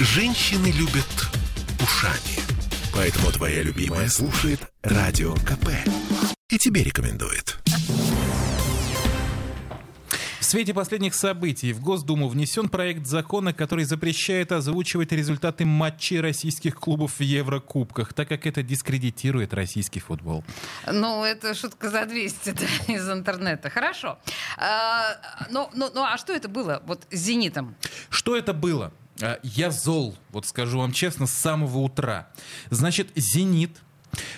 Женщины любят ушами. Поэтому твоя любимая слушает Радио КП. И тебе рекомендует. В свете последних событий в Госдуму внесен проект закона, который запрещает озвучивать результаты матчей российских клубов в Еврокубках, так как это дискредитирует российский футбол. Ну, это шутка за 200 да, из интернета. Хорошо. А, ну, ну, ну, а что это было вот с «Зенитом»? Что это было? А, Я зол, вот скажу вам честно, с самого утра. Значит, «Зенит»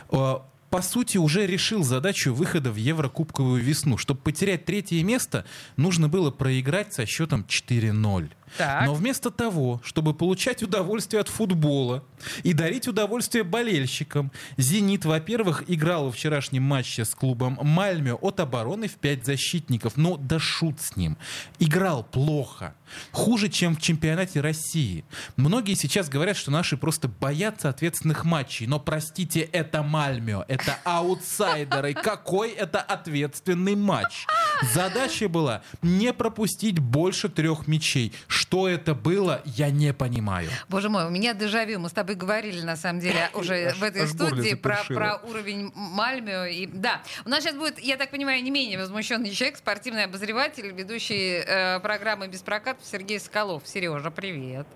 а, по сути, уже решил задачу выхода в Еврокубковую весну. Чтобы потерять третье место, нужно было проиграть со счетом 4-0. Так. Но вместо того, чтобы получать удовольствие от футбола и дарить удовольствие болельщикам, «Зенит», во-первых, играл во вчерашнем матче с клубом «Мальмё» от обороны в пять защитников. Ну, да шут с ним. Играл плохо. Хуже, чем в чемпионате России. Многие сейчас говорят, что наши просто боятся ответственных матчей. Но, простите, это «Мальмё», это аутсайдеры. Какой это ответственный матч? Задача была не пропустить больше трех мячей. Что это было, я не понимаю. Боже мой, у меня дежавю. Мы с тобой говорили, на самом деле, уже в этой аж студии про, про уровень Мальмё. И, да, у нас сейчас будет, я так понимаю, не менее возмущенный человек, спортивный обозреватель, ведущий э, программы «Без прокатов» Сергей Соколов. Сережа, привет.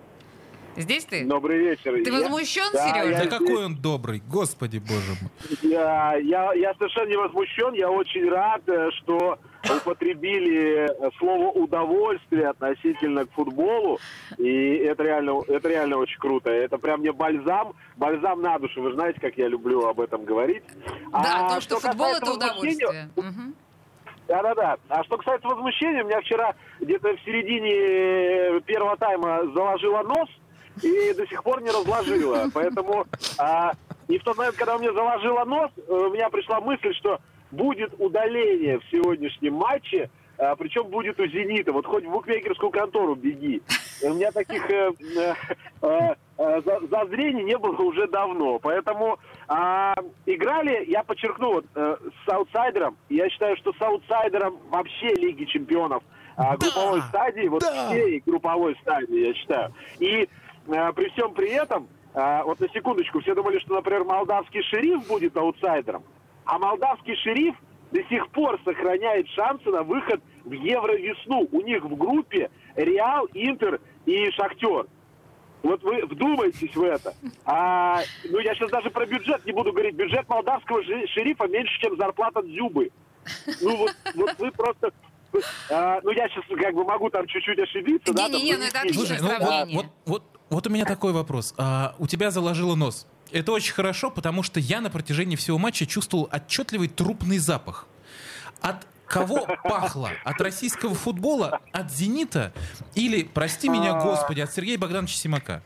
Здесь ты? Добрый вечер. Ты Я- возмущен, Да, Сережа? Да я какой он добрый, господи боже мой. Я, я, я совершенно не возмущен. Я очень рад, э, что употребили э, слово удовольствие относительно к футболу. И это реально, это реально очень круто. Это прям мне бальзам, бальзам на душу. Вы знаете, как я люблю об этом говорить. Да, А то, что футбол касается это удовольствие. Да-да-да. А что касается возмущения, меня вчера где-то в середине э, первого тайма заложила нос и до сих пор не разложила. Поэтому а, и в тот момент, когда у меня заложила нос, э, у меня пришла мысль, что будет удаление в сегодняшнем матче, а, причем будет у «Зенита». Вот хоть в букмекерскую контору беги. У меня таких э, э, э, за- зазрений не было уже давно. Поэтому а, играли, я подчеркну, вот, э, с аутсайдером. Я считаю, что с аутсайдером вообще Лиги Чемпионов а, групповой стадии, вот всей групповой стадии, я считаю. И э, при всем при этом, а, вот на секундочку, все думали, что, например, молдавский шериф будет аутсайдером, а молдавский шериф до сих пор сохраняет шансы на выход в Евровесну. У них в группе Реал, Интер и Шахтер. Вот вы вдумайтесь в это. А, ну, я сейчас даже про бюджет не буду говорить. Бюджет молдавского шерифа меньше, чем зарплата Дзюбы. Ну, вот, вот вы просто... а, ну, я сейчас как бы могу там чуть-чуть ошибиться. да, там, Не-не-не, ну это вы- отличное Слушай, ну вот, сравнение. вот, вот, вот у меня такой вопрос. А, у тебя заложило нос. Это очень хорошо, потому что я на протяжении всего матча чувствовал отчетливый трупный запах. От кого пахло? От российского футбола? От «Зенита»? Или, прости меня, А. господи, от Сергея Богдановича Симака?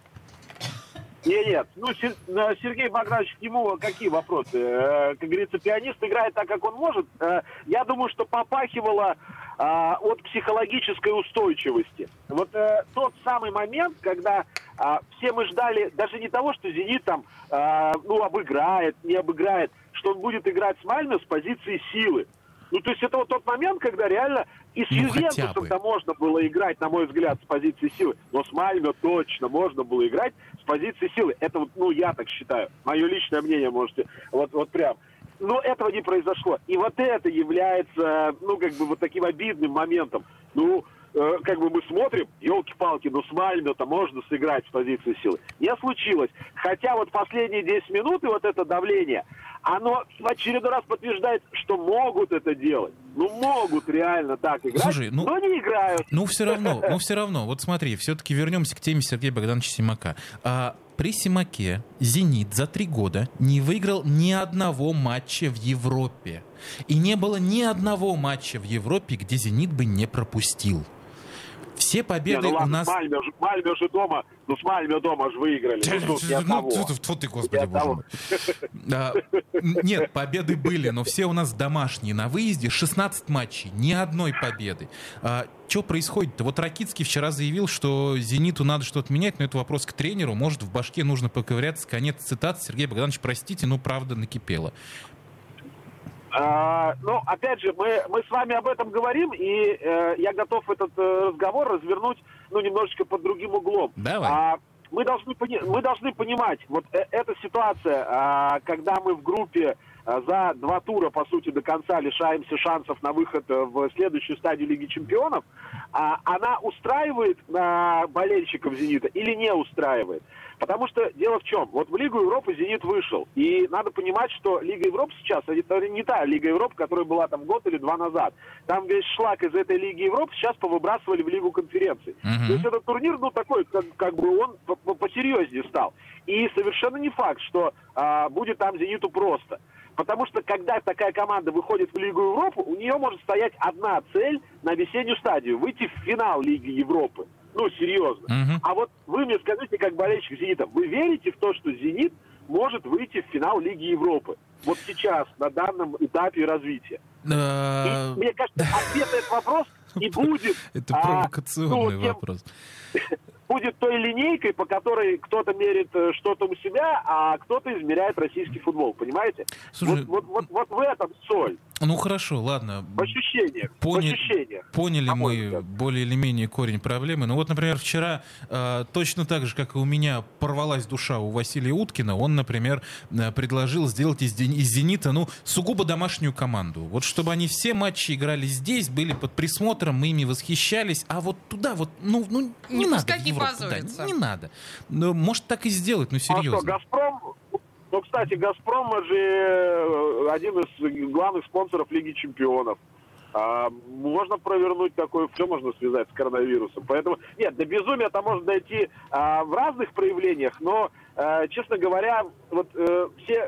Нет, нет. Ну, э, Сергей Богданович, к нему какие вопросы? Э, Как говорится, пианист играет так, как он может. Э, Я думаю, что попахивало а, от психологической устойчивости. Вот тот самый момент, когда а, все мы ждали даже не того, что «Зенит» там, а, ну, обыграет, не обыграет, что он будет играть с Мальме с позиции силы. Ну, то есть это вот тот момент, когда реально и с Ну, Ювентусом-то можно было играть, на мой взгляд, с позиции силы. Но с Мальме точно можно было играть с позиции силы. Это вот, ну, я так считаю. Мое личное мнение, можете, вот, вот прям. Но этого не произошло. И вот это является, ну, как бы вот таким обидным моментом. Ну, э, как бы мы смотрим, елки-палки, ну с Мальме-то можно сыграть с позиции силы. Не случилось. Хотя вот последние 10 минут и вот это давление, оно в очередной раз подтверждает, что могут это делать. Ну, могут реально так играть, Слушай, ну- но не играют. Ну, все равно, ну, все равно. Вот смотри, все-таки вернемся к теме Сергея Богдановича Симака. А, при Симаке «Зенит» за три года не выиграл ни одного матча в Европе. И не было ни одного матча в Европе, где «Зенит» бы не пропустил. Все Не, победы ну у ладно, нас... Мальме, Мальме же дома, ну с Мальме дома же выиграли. Ну, ни Ну, одного. тьфу ты, тьфу ты, господи, боже мой. А, Нет, победы были, но все у нас домашние. На выезде 16 матчей, ни одной победы. Что происходит-то? Вот Ракицкий вчера заявил, что «Зениту» надо что-то менять, но это вопрос к тренеру. Может, в башке нужно поковыряться. Конец цитат. Сергей Богданович, простите, но правда накипело. А, ну, опять же, мы, мы с вами об этом говорим, и э, я готов этот э, разговор развернуть, ну, немножечко под другим углом. Давай. А, мы должны, мы должны понимать, вот э- эта ситуация, а, когда мы в группе а, за два тура, по сути, до конца лишаемся шансов на выход э, в следующую стадию Лиги Чемпионов, а, она устраивает а, болельщиков «Зенита» или не устраивает? Потому что дело в чем? Вот в Лигу Европы «Зенит» вышел. И надо понимать, что Лига Европы сейчас, это не та Лига Европы, которая была там год или два назад. Там весь шлак из этой Лиги Европы сейчас повыбрасывали в Лигу конференций. Мгм. То есть этот турнир, ну, такой, как, как бы он по- по- посерьезнее стал. И совершенно не факт, что а, будет там «Зениту» просто. Потому что, когда такая команда выходит в Лигу Европы, у нее может стоять одна цель на весеннюю стадию – выйти в финал Лиги Европы. Ну, серьезно. Мгм. А вот вы мне скажите, как болельщик «Зенита», вы верите в то, что «Зенит» может выйти в финал Лиги Европы? Вот сейчас, на данном этапе развития. Э, И, мне кажется, ответ на этот вопрос и будет... Это а, провокационный ну, тем- вопрос. будет той линейкой, по которой кто-то мерит э, что-то у себя, а кто-то измеряет российский футбол, понимаете? Слушай, вот, вот, вот, вот в этом соль, Ну хорошо, ладно. в ощущениях, Понял- в ощущениях. Поняли мы взгляд. более или менее корень проблемы. Ну вот, например, вчера э, точно так же, как и у меня порвалась душа у Василия Уткина, он, например, э, предложил сделать из, из «Зенита» ну, сугубо домашнюю команду. Вот чтобы они все матчи играли здесь, были под присмотром, мы ими восхищались, а вот туда вот, ну, ну не Не надо пускать в не позориться. да, не надо. Ну, может так и сделать, ну А что, серьезно. «Газпром»? Ну, кстати, «Газпром» же э, один из главных спонсоров Лиги Чемпионов. А, можно провернуть такое, все можно связать с коронавирусом. Поэтому, нет, до безумия это может дойти а, в разных проявлениях, но, э, честно говоря, вот э, все